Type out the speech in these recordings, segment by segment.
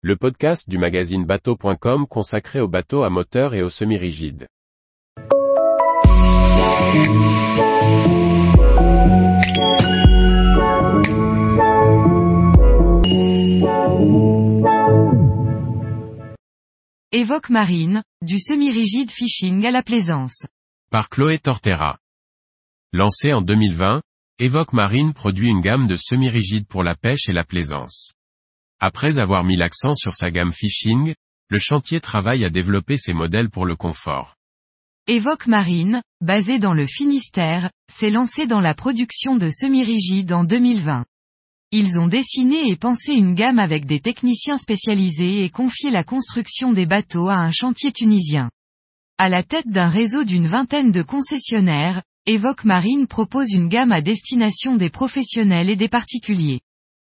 le podcast du magazine bateau.com consacré aux bateaux à moteur et aux semi-rigides. Évoque Marine, du semi-rigide fishing à la plaisance. Par Chloé Tortera. Lancé en 2020, Evoque Marine produit une gamme de semi-rigides pour la pêche et la plaisance. Après avoir mis l'accent sur sa gamme fishing, le chantier travaille à développer ses modèles pour le confort. Évoque Marine, basé dans le Finistère, s'est lancé dans la production de semi-rigides en 2020. Ils ont dessiné et pensé une gamme avec des techniciens spécialisés et confié la construction des bateaux à un chantier tunisien. À la tête d'un réseau d'une vingtaine de concessionnaires, Evoque Marine propose une gamme à destination des professionnels et des particuliers.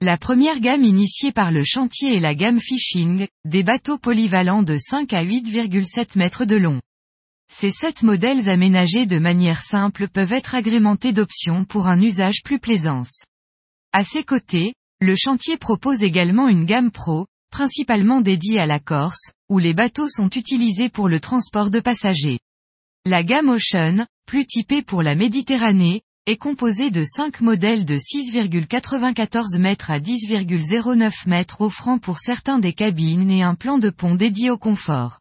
La première gamme initiée par le chantier est la gamme Fishing, des bateaux polyvalents de 5 à 8,7 mètres de long. Ces sept modèles aménagés de manière simple peuvent être agrémentés d'options pour un usage plus plaisance. À ses côtés, le chantier propose également une gamme Pro, principalement dédiée à la Corse, où les bateaux sont utilisés pour le transport de passagers. La gamme Ocean, plus typée pour la Méditerranée, est composée de 5 modèles de 6,94 mètres à 10,09 mètres offrant pour certains des cabines et un plan de pont dédié au confort.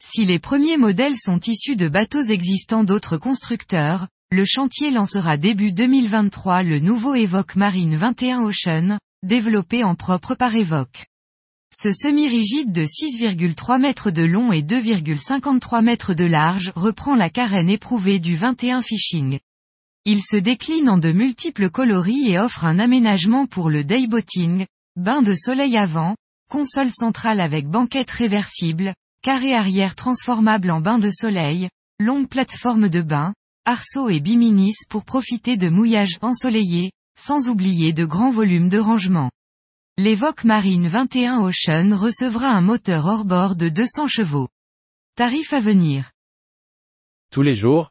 Si les premiers modèles sont issus de bateaux existants d'autres constructeurs, le chantier lancera début 2023 le nouveau Evoque Marine 21 Ocean, développé en propre par Evoque. Ce semi-rigide de 6,3 mètres de long et 2,53 mètres de large reprend la carène éprouvée du 21 Fishing. Il se décline en de multiples coloris et offre un aménagement pour le dayboating, bain de soleil avant, console centrale avec banquette réversible, carré arrière transformable en bain de soleil, longue plateforme de bain, arceau et biminis pour profiter de mouillages ensoleillés, sans oublier de grands volumes de rangement. L'Evoque Marine 21 Ocean recevra un moteur hors-bord de 200 chevaux. Tarif à venir. Tous les jours,